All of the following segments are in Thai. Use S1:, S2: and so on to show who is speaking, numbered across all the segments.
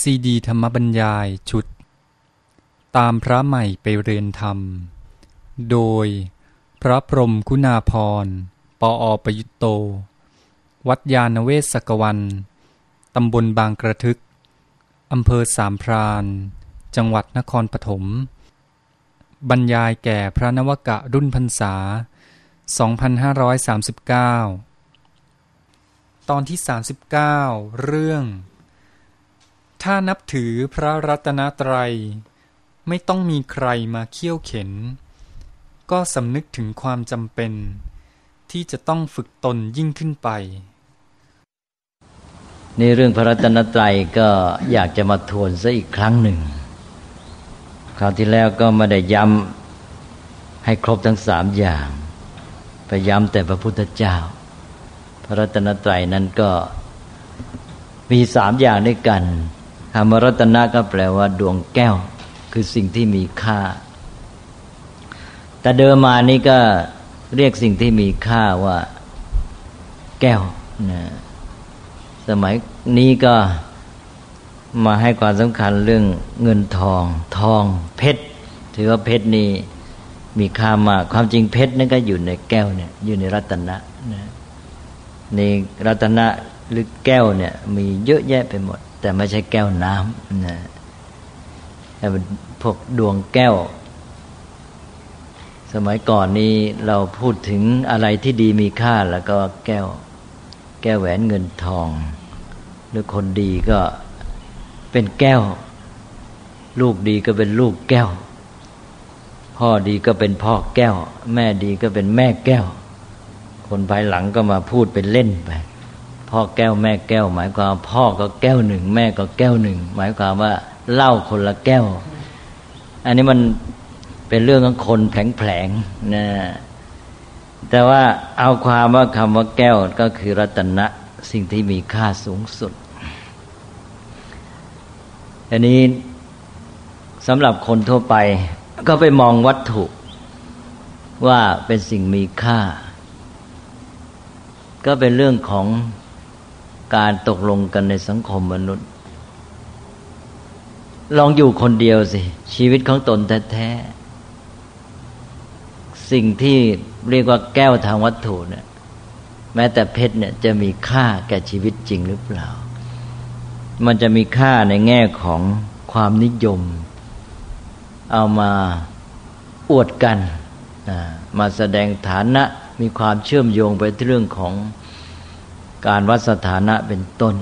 S1: ซีดีธรรมบรรยายชุด ตามพระใหม่ไปเรียนธรรม โดยพระพรมคุณาพร ปออประยุตโต วัดยาณเวศกวัน ตำบลบางกระทึก อำเภอสามพรานจังหวัดนครปฐม บรรยายแก่พระนวกะรุ่นพรรษา 2539 ตอนที่ 39 เรื่อง ถ้านับถือพระรัตนตรัย ไม่ต้องมีใครมาเคี่ยวเข็น ก็สำนึกถึงความจำเป็น ที่จะต้องฝึกตนยิ่งขึ้นไป
S2: ในเรื่องพระรัตนตรัยก็อยากจะมาทวนซะอีกครั้งหนึ่ง คราวที่แล้วก็ไม่ได้ย้ำให้ครบทั้งสามอย่างไปย้ำแต่พระพุทธเจ้า พระรัตนตรัยนั้นก็มีสามอย่างด้วยกัน คำว่ารัตนะก็แปลว่า ดวงแก้ว คือสิ่งที่มีค่า แต่เดิมมานี้ก็เรียกสิ่งที่มีค่าว่า แก้วนะสมัยนี้ก็มาให้ความสำคัญเรื่องเงินทอง ทองเพชรถือว่าเพชรนี่มีค่ามาก ความจริงเพชรนั่นก็อยู่ในแก้วเนี่ย อยู่ในรัตนะนะในรัตนะหรือแก้วเนี่ย มีเยอะแยะไปหมด แต่ไม่ใช่แก้วน้ำนะแต่พวกดวงแก้ว สมัยก่อนนี้เราพูดถึงอะไรที่ดีมีค่าแล้วก็แก้ว แก้วแหวนเงินทอง หรือคนดีก็เป็นแก้ว ลูกดีก็เป็นลูกแก้ว พ่อดีก็เป็นพ่อแก้ว แม่ดีก็เป็นแม่แก้ว คนภายหลังก็มาพูดเป็นเล่นไป พ่อแก้วแม่แก้ว หมายความพ่อก็แก้วหนึ่ง แม่ก็แก้วหนึ่ง หมายความว่าเหล้าคนละแก้ว อันนี้มันเป็นเรื่องของคนแผลงๆนะแต่ว่าเอาความว่าคำว่าแก้วก็คือรัตนะสิ่งที่มีค่าสูงสุด อันนี้สำหรับคนทั่วไปก็ไปมองวัตถุว่าเป็นสิ่งมีค่า ก็เป็นเรื่องของ การตกลงกันในสังคมมนุษย์ ลองอยู่คนเดียวสิ ชีวิตของตนแท้ๆสิ่งที่เรียกว่าแก้วทางวัตถุเนี่ยแม้แต่เพชรเนี่ยจะมีค่าแก่ชีวิตจริงหรือเปล่า มันจะมีค่าในแง่ของความนิยม เอามาอวดกัน มาแสดงฐานะมีความเชื่อมโยงไปที่เรื่องของ การวัดสถานะเป็นต้น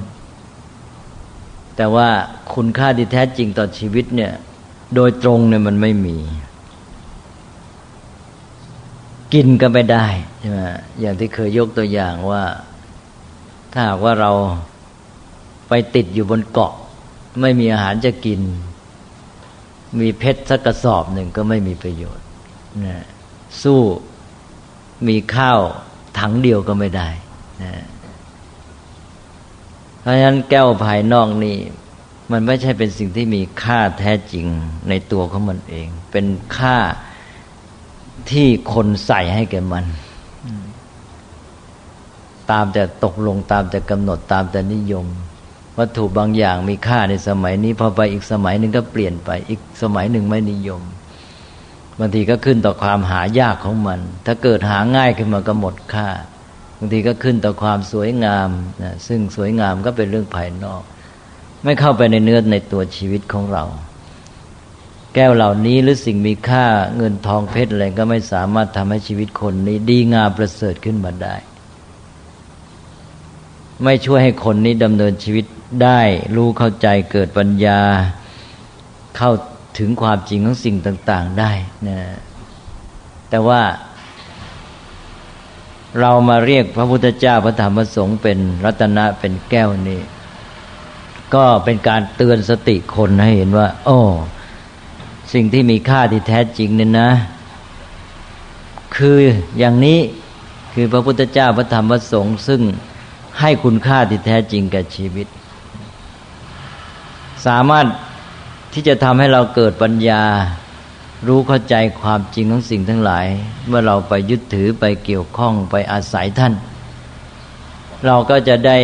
S2: แต่ว่าคุณค่าที่แท้จริงต่อชีวิตเนี่ย โดยตรงเนี่ยมันไม่มี กินก็ไม่ได้ใช่ไหมอย่างที่เคยยกตัวอย่างว่า ถ้าหากว่าเราไปติดอยู่บนเกาะ ไม่มีอาหารจะกิน มีเพชรสักกระสอบหนึ่งก็ไม่มีประโยชน์นะสู้มีข้าวถังเดียวก็ไม่ได้นะ เพราะฉะนั้นแก้วภายนอกนี่ มันไม่ใช่เป็นสิ่งที่มีค่าแท้จริงในตัวของมันเอง เป็นค่าที่คนใส่ให้แก่มัน ตามแต่ตกลงตามแต่กำหนดตามแต่นิยม วัตถุบางอย่างมีค่าในสมัยนี้พอไปอีกสมัยหนึ่งก็เปลี่ยนไป อีกสมัยหนึ่งไม่นิยมบางทีก็ขึ้นต่อความหายากของมัน ถ้าเกิดหาง่ายขึ้นมาก็หมดค่าางทีก็ขึ้นต่อความสวยงามนะซึ่งสวยงามก็เป็นเรื่องภายนอก ไม่เข้าไปในเนื้อในตัวชีวิตของเรา แก้วเหล่านี้หรือสิ่งมีค่าเงินทองเพชรอะไรก็ไม่สามารถทำให้ชีวิตคนนี้ดีงามประเสริฐขึ้นมาได้ ไม่ช่วยให้คนนี้ดำเนินชีวิตได้รู้เข้าใจเกิดปัญญาเข้าถึงความจริงของสิ่งต่าง ๆ ได้นะแต่ว่า เรามาเรียกพระพุทธเจ้าพระธรรมพระสงฆ์เป็นรัตนะเป็นแก้วนี่ก็เป็นการเตือนสติคนให้เห็นว่า โอ้สิ่งที่มีค่าที่แท้จริงเนี่ยนะ คืออย่างนี้คือพระพุทธเจ้าพระธรรมพระสงฆ์ซึ่งให้คุณค่าที่แท้จริงแก่ชีวิต สามารถที่จะทำให้เราเกิดปัญญา รู้เข้าใจความจริงของสิ่งทั้งหลาย เมื่อเราไปยึดถือไปเกี่ยวข้องไปอาศัยท่าน เราก็จะได้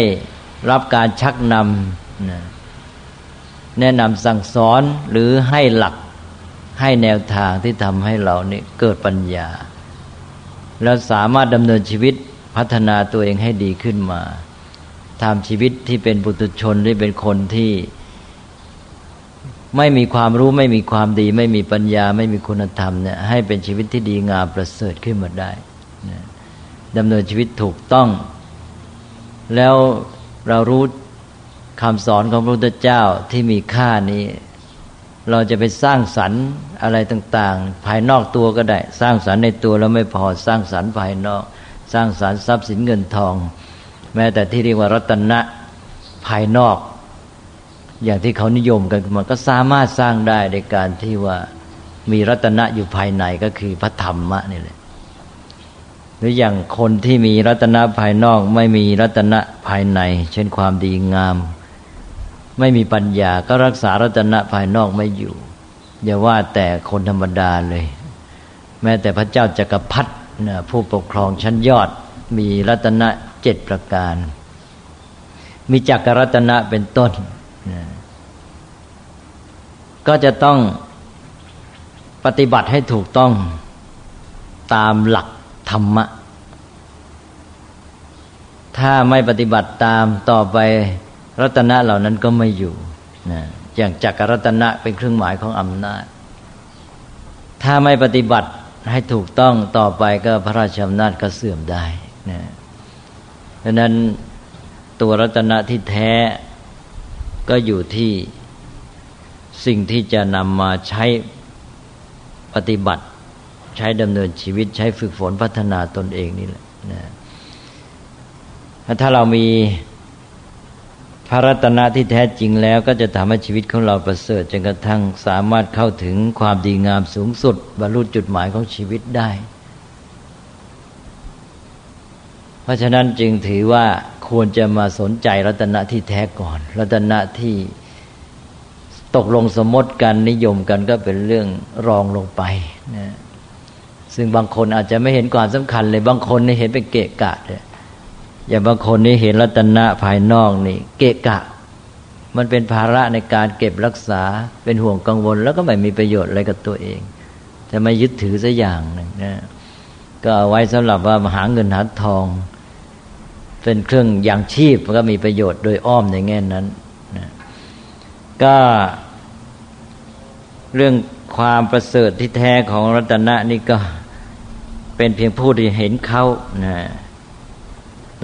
S2: รับการชักนำแนะนำสั่งสอนหรือให้หลักให้แนวทางที่ทำให้เราเนี่ยเกิดปัญญา แล้วสามารถดำเนินชีวิตพัฒนาตัวเองให้ดีขึ้นมาทำชีวิตที่เป็นบุตรชนที่เป็นคนที่ ไม่มีความรู้ไม่มีความดี ไม่มีปัญญาไม่มีคุณธรรมเนี่ยให้เป็นชีวิตที่ดีงามประเสริฐขึ้นมาได้ดำเนินชีวิตถูกต้อง แล้วเรารู้คำสอนของพระพุทธเจ้าที่มีค่านี้ เราจะไปสร้างสรรค์อะไรต่าง ๆ ภายนอกตัวก็ได้ สร้างสรรค์ในตัวแล้วไม่พอสร้างสรรค์ภายนอก สร้างสรรค์ทรัพย์สินเงินทอง แม้แต่ที่เรียกว่ารัตนะภายนอก อย่างที่เขานิยมกันมันก็สามารถสร้างได้ในการที่ว่ามีรัตนะอยู่ภายในก็คือพระธรรมะนี่แหละหรืออย่างคนที่มีรัตนะภายนอกไม่มีรัตนะภายใน เช่นความดีงาม ไม่มีปัญญาก็รักษารัตนะภายนอกไม่อยู่ อย่าว่าแต่คนธรรมดาเลย แม้แต่พระเจ้าจักรพรรดิผู้ปกครองชั้นยอดมีรัตนะเจ็ดประการ มีจักรรัตนะเป็นต้น ก็จะต้องปฏิบัติให้ถูกต้องตามหลักธรรมะ ถ้าไม่ปฏิบัติตามต่อไปรัตนะเหล่านั้นก็ไม่อยู่นะอย่างจักรรัตนะเป็นเครื่องหมายของอำนาจ ถ้าไม่ปฏิบัติให้ถูกต้องต่อไปก็พระราชอำนาจก็เสื่อมได้นะดังนั้นตัวรัตนะที่แท้ ก็อยู่ที่สิ่งที่จะนำมาใช้ปฏิบัติ ใช้ดำเนินชีวิตใช้ฝึกฝนพัฒนาตนเองนี่แหละนะถ้าเรามีพระรัตนะที่แท้จริงแล้วก็จะทำให้ชีวิตของเราประเสริฐจนกระทั่งสามารถเข้าถึงความดีงามสูงสุดบรรลุจุดหมายของชีวิตได้ เพ ราะฉะนั้นจึงถือว่าควรจะมาสนใจรัตนะที่แท้ก่อน รัตนะที่ตกลงสมมติกันนิยมกันก็เป็นเรื่องรองลงไปนะซึ่งบางคนอาจจะไม่เห็นความสำคัญเลย บางคนนี่เห็นเป็นเกะกะเลยอย่างบางคนนี่เห็นรัตนะภายนอกนี่ เกะกะ มันเป็นภาระในการเก็บรักษาเป็นห่วงกังวล แล้วก็ไม่มีประโยชน์อะไรกับตัวเองจะไม่ยึดถือสัอย่างหนึ่งนะก็เอาไว้สำหรับว่ามาหาเงินหาทอง เป็นเครื่องอย่างชีพก็มีประโยชน์โดยอ้อมในแง่นั้นนะก็เรื่องความประเสริฐที่แท้ของรัตนะนี่ก็เป็นเพียงผู้ที่เห็นเขานะ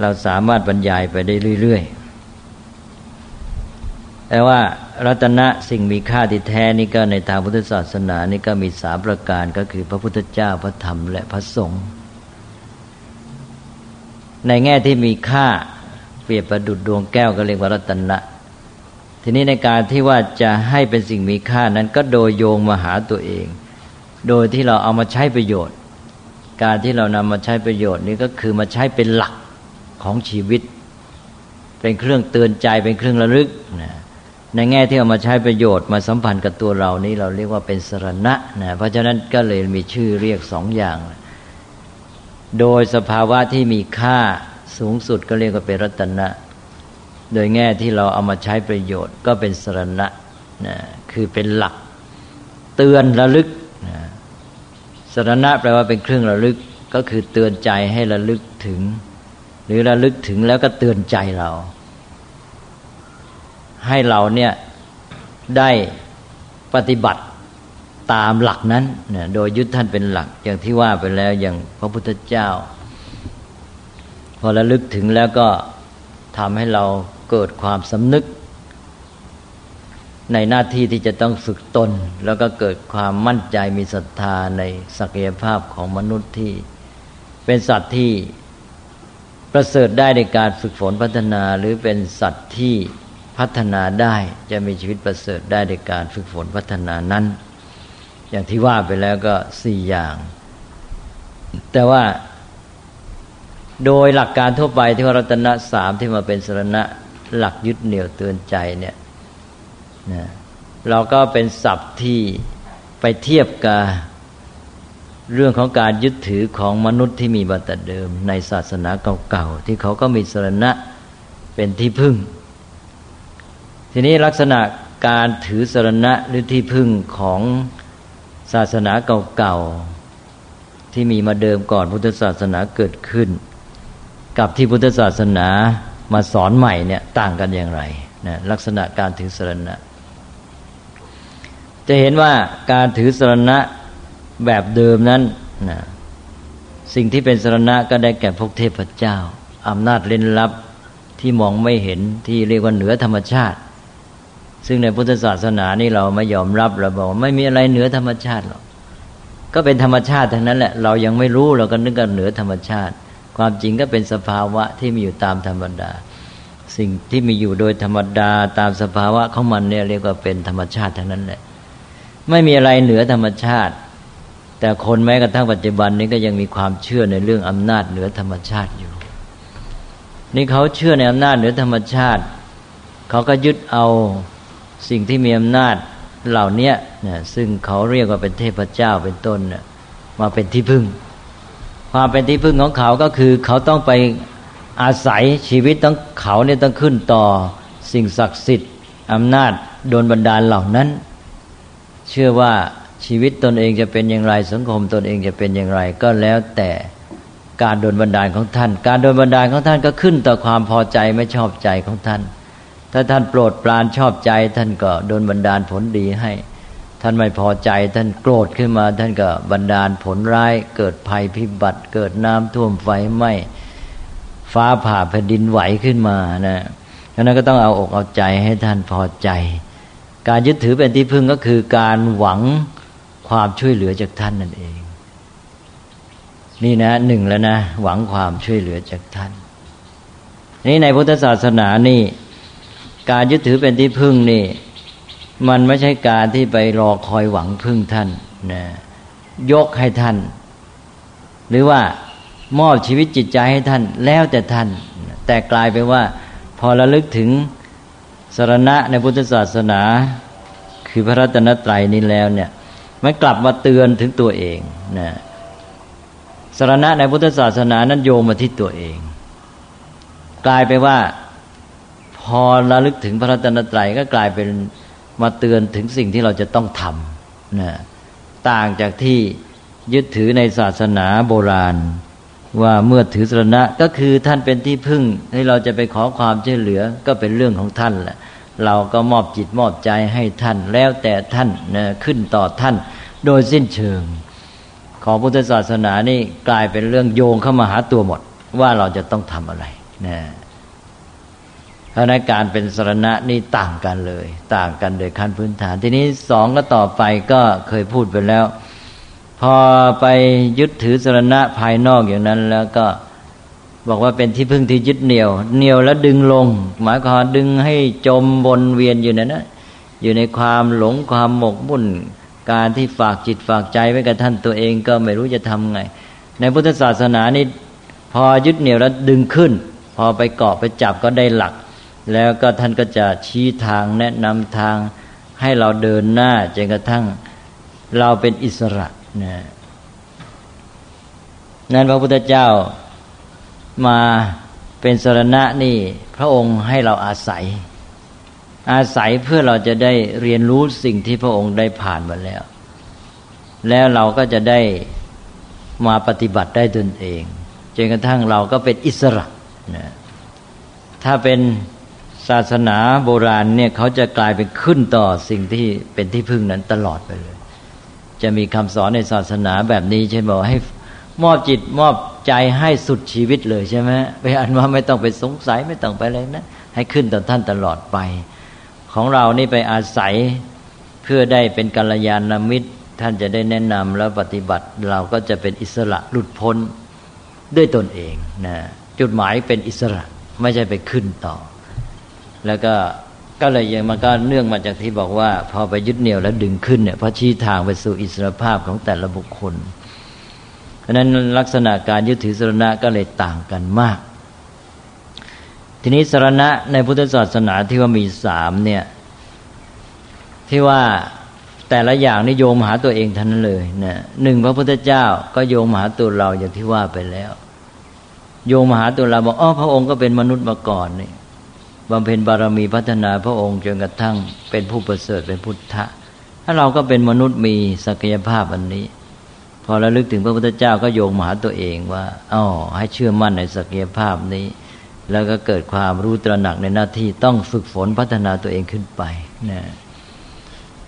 S2: เราสามารถบรรยายไปได้เรื่อยๆ แต่ว่ารัตนะสิ่งมีค่าที่แท้นี่ก็ในทางพุทธศาสนานี่ก็มีสามประการก็คือพระพุทธเจ้าพระธรรมและพระสงฆ์ ในแง่ที่มีค่าเปรียบประดุดดวงแก้วก็เรียกว่ารัตนะทีนี้ในการที่ว่าจะให้เป็นสิ่งมีค่านั้นก็โดยโยงมาหาตัวเอง โดยที่เราเอามาใช้ประโยชน์ การที่เรานำมาใช้ประโยชน์นี้ก็คือมาใช้เป็นหลักของชีวิต เป็นเครื่องเตือนใจเป็นเครื่องระลึกนะในแง่ที่เอามาใช้ประโยชน์มาสัมพันธ์กับตัวเรานี้เราเรียกว่าเป็นสรณะนะเพราะฉะนั้นก็เลยมีชื่อเรียกสองอย่าง โดยสภาวะที่มีค่าสูงสุดก็เรียกว่าเป็นรัตนะ โดยแง่ที่เราเอามาใช้ประโยชน์ก็เป็นสรณะนะคือเป็นหลัก เตือนระลึกนะสรณะแปลว่าเป็นเครื่องระลึกก็คือเตือนใจให้ระลึกถึง หรือระลึกถึงแล้วก็เตือนใจเรา ให้เราเนี่ยได้ปฏิบัติ ตามหลักนั้นนโดยยึดท่านเป็นหลัก อย่างที่ว่าไปแล้วอย่างพระพุทธเจ้า พอระลึกถึงแล้วก็ทำให้เราเกิดความสำนึก ในหน้าที่ที่จะต้องฝึกตน แล้วก็เกิดความมั่นใจมีศรัทธาในศักยภาพของมนุษย์ที่ เป็นสัตว์ที่ประเสริฐได้ในการฝึกฝนพัฒนาหรือเป็นสัตว์ที่พัฒนาได้จะมีชีวิตประเสริฐได้ในการฝึกฝนพัฒนานั้น อย่างที่ว่าไปแล้วก็สี่อย่าง แต่ว่าโดยหลักการทั่วไปที่ว่ารัตนะสามที่มาเป็นสรณะหลักยึดเหนี่ยวเตือนใจเนี่ยนะเราก็เป็นศัพท์ที่ไปเทียบกับเรื่องของการยึดถือของมนุษย์ที่มีบัตรเดิม ในศาสนาเก่าๆที่เขาก็มีสรณะเป็นที่พึ่ง ทีนี้ลักษณะการถือสรณะหรือที่พึ่งของ ศาสนาเก่าๆที่มีมาเดิมก่อนพุทธศาสนาเกิดขึ้น กับที่พุทธศาสนามาสอนใหม่เนี่ยต่างกันอย่างไรนะลักษณะการถือสรณะ จะเห็นว่าการถือสรณะแบบเดิมนั้นนะสิ่งที่เป็นสรณะก็ได้แก่พวกเทพเจ้าอำนาจเล่นลับที่มองไม่เห็นที่เรียกว่าเหนือธรรมชาติ ซึ่งในพุทธศาสนานี่เราไม่ยอมรับเราบอกไม่มีอะไรเหนือธรรมชาติหรอกก็เป็นธรรมชาติทั้งนั้นแหละเรายังไม่รู้เราก็นึกว่าเหนือธรรมชาติ ความจริงก็เป็นสภาวะที่มีอยู่ตามธรรมดา สิ่งที่มีอยู่โดยธรรมดาตามสภาวะของมันเนี่ยเรียกว่าเป็นธรรมชาติทั้งนั้นแหละ ไม่มีอะไรเหนือธรรมชาติ แต่คนแม้กระทั่งปัจจุบันนี้ก็ยังมีความเชื่อในเรื่องอำนาจเหนือธรรมชาติอยู่ นี่เขาเชื่อในอำนาจเหนือธรรมชาติ เขาก็ยึดเอา สิ่งที่มีอำนาจเหล่านี้นซึ่งเขาเรียกว่าเป็นเทพเจ้าเป็นต้นมาเป็นที่พึ่ง ความเป็นที่พึ่งของเขาก็คือ เขาต้องไปอาศัยชีวิตต้องเขาเนี่ยต้องขึ้นต่อ สิ่งศักดิ์สิทธิ์อำนาจโดนบันดาลเหล่านั้น เชื่อว่าชีวิตตนเองจะเป็นอย่างไรสังคมตนเองจะเป็นอย่างไร ก็แล้วแต่การโดนบันดาลของท่าน การโดนบันดาลของท่านก็ขึ้นต่อความพอใจไม่ชอบใจของท่าน ถ้าท่านโปรดปรานชอบใจ ท่านก็โดนบันดาลผลดีให้ ท่านไม่พอใจ ท่านโกรธขึ้นมา ท่านก็บันดาลผลร้าย เกิดภัยพิบัติ เกิดน้ำท่วมไฟไหม้ฟ้าผ่าแผ่นดินไหวขึ้นมานะฉะนั้นก็ต้องเอาอกเอาใจให้ท่านพอใจ การยึดถือเป็นที่พึ่งก็คือการหวังความช่วยเหลือจากท่านนั่นเอง นี่นะหนึ่งแล้วนะ หวังความช่วยเหลือจากท่าน นี่ในพุทธศาสนานี่ การยึดถือเป็นที่พึ่งนี่ มันไม่ใช่การที่ไปรอคอยหวังพึ่งท่านนะยกให้ท่าน หรือว่ามอบชีวิตจิตใจให้ท่านแล้วแต่ท่าน แต่กลายไปว่า พอระลึกถึงสรณะในพุทธศาสนา คือพระรัตนตรัยนี้แล้วเนี่ยมันกลับมาเตือนถึงตัวเองนะสารณะในพุทธศาสนานั้นโยงมาที่ตัวเอง กลายไปว่า พอระลึกถึงพระรัตนตรัยก็กลายเป็นมาเตือนถึงสิ่งที่เราจะต้องทำนะต่างจากที่ยึดถือในศาสนาโบราณ ว่าเมื่อถือสรณะก็คือท่านเป็นที่พึ่งให้เราจะไปขอความช่วยเหลือก็เป็นเรื่องของท่านแหละเราก็มอบจิตมอบใจให้ท่านแล้วแต่ท่านนะขึ้นต่อท่านโดยสิ้นเชิง ของพุทธศาสนานี่กลายเป็นเรื่องโยงเข้ามาหาตัวหมด ว่าเราจะต้องทำอะไรนะ เพราะนั้นการเป็นสรณะนี่ต่างกันเลย ต่างกันโดยขั้นพื้นฐาน ทีนี้สองก็ต่อไปก็เคยพูดไปแล้ว พอไปยึดถือสรณะภายนอกอย่างนั้น แล้วก็บอกว่าเป็นที่พึ่งที่ยึดเหนี่ยวเหนี่ยวแล้วดึงลง หมายความดึงให้จมวนเวียนอยู่นั่นนะอยู่ในความหลงความหมกมุ่น การที่ฝากจิตฝากใจไว้กับท่านตัวเองก็ไม่รู้จะทำไง ในพุทธศาสนานี่พอยึดเหนี่ยวแล้วดึงขึ้น พอไปเกาะไปจับก็ได้หลัก แล้วก็ท่านก็จะชี้ทางแนะนำทางให้เราเดินหน้าจนกระทั่งเราเป็นอิสระนะนั้นพระพุทธเจ้ามาเป็นสรณะนี่พระองค์ให้เราอาศัย อาศัยเพื่อเราจะได้เรียนรู้สิ่งที่พระองค์ได้ผ่านมาแล้ว แล้วเราก็จะได้มาปฏิบัติได้ตนเองจนกระทั่งเราก็เป็นอิสระนะถ้าเป็น ศาสนาโบราณเนี่ยเขาจะกลายเป็นขึ้นต่อสิ่งที่เป็นที่พึ่งนั้นตลอดไปเลย จะมีคำสอนในศาสนาแบบนี้ใช่ไหมให้มอบจิตมอบใจให้สุดชีวิตเลยใช่ไหมไปอันว่าไม่ต้องไปสงสัยไม่ต้องไปเลยนะ ให้ขึ้นต่อท่านตลอดไป ของเรานี่ไปอาศัยเพื่อได้เป็นกัลยาณมิตร ท่านจะได้แนะนำแล้วปฏิบัติเราก็จะเป็นอิสระหลุดพ้นด้วยตนเองนะจุดหมายเป็นอิสระไม่ใช่ไปขึ้นต่อ แล้วก็ก็เลยยังมันก็เนื่องมาจากที่บอกว่า พอไปยึดเหนี่ยวแล้วดึงขึ้นเนี่ยพระชี้ทางไปสู่อิสรภาพของแต่ละบุคคล เพราะนั้นลักษณะการยึดถือสรณะก็เลยต่างกันมาก ทีนี้สรณะในพุทธศาสนาที่ว่ามีสามเนี่ย ที่ว่าแต่ละอย่างนี่โยมหาตัวเองทันเลยนะหนึ่งพระพุทธเจ้าก็โยมหาตัวเราอย่างที่ว่าไปแล้ว โยมหาตัวเราบอกอ๋อพระองค์ก็เป็นมนุษย์มาก่อนนี่ บำเพ็ญบารมีพัฒนาพระองค์จนกระทั่งเป็นผู้ประเสริฐเป็นพุทธะ ถ้าเราก็เป็นมนุษย์มีศักยภาพอันนี้ พอระลึกถึงพระพุทธเจ้าก็โยงมาหาตัวเองว่าอ๋อให้เชื่อมั่นในศักยภาพนี้ แล้วก็เกิดความรู้ตระหนักในหน้าที่ต้องฝึกฝนพัฒนาตัวเองขึ้นไปนะ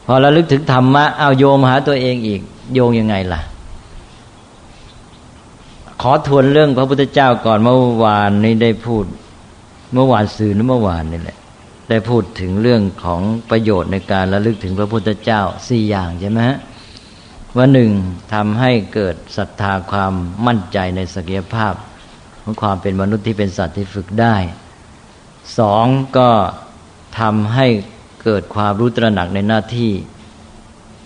S2: พอระลึกถึงธรรมะเอาโยงมหาตัวเองอีก โยงยังไงล่ะ ขอทวนเรื่องพระพุทธเจ้าก่อนเมื่อวานนี้ได้พูด เมื่อวานสื่อหรือเมื่อวานนี่แหละได้พูดถึงเรื่องของประโยชน์ในการระลึกถึงพระพุทธเจ้าสี่อย่างใช่ไหมฮะว่าหนึ่งทำให้เกิดศรัทธาความมั่นใจในศักยภาพ ของความเป็นมนุษย์ที่เป็นสัตว์ที่ฝึกได้สองก็ทำให้เกิดความรู้ตระหนักในหน้าที่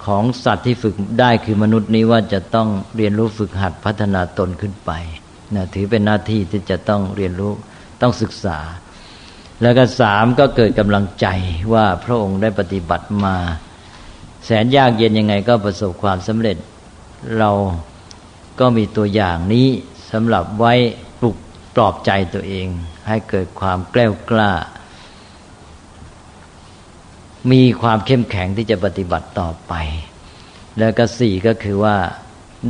S2: ของสัตว์ที่ฝึกได้คือมนุษย์นี้ว่าจะต้องเรียนรู้ฝึกหัดพัฒนาตนขึ้นไปนะถือเป็นหน้าที่ที่จะต้องเรียนรู้ ต้องศึกษา แล้วก็สามก็เกิดกำลังใจว่าพระองค์ได้ปฏิบัติมา แสนยากเย็นยังไงก็ประสบความสำเร็จ เราก็มีตัวอย่างนี้สำหรับไว้ปลุกปลอบใจตัวเอง ให้เกิดความแกล้วกล้า มีความเข้มแข็งที่จะปฏิบัติต่อไป แล้วก็สี่ก็คือว่า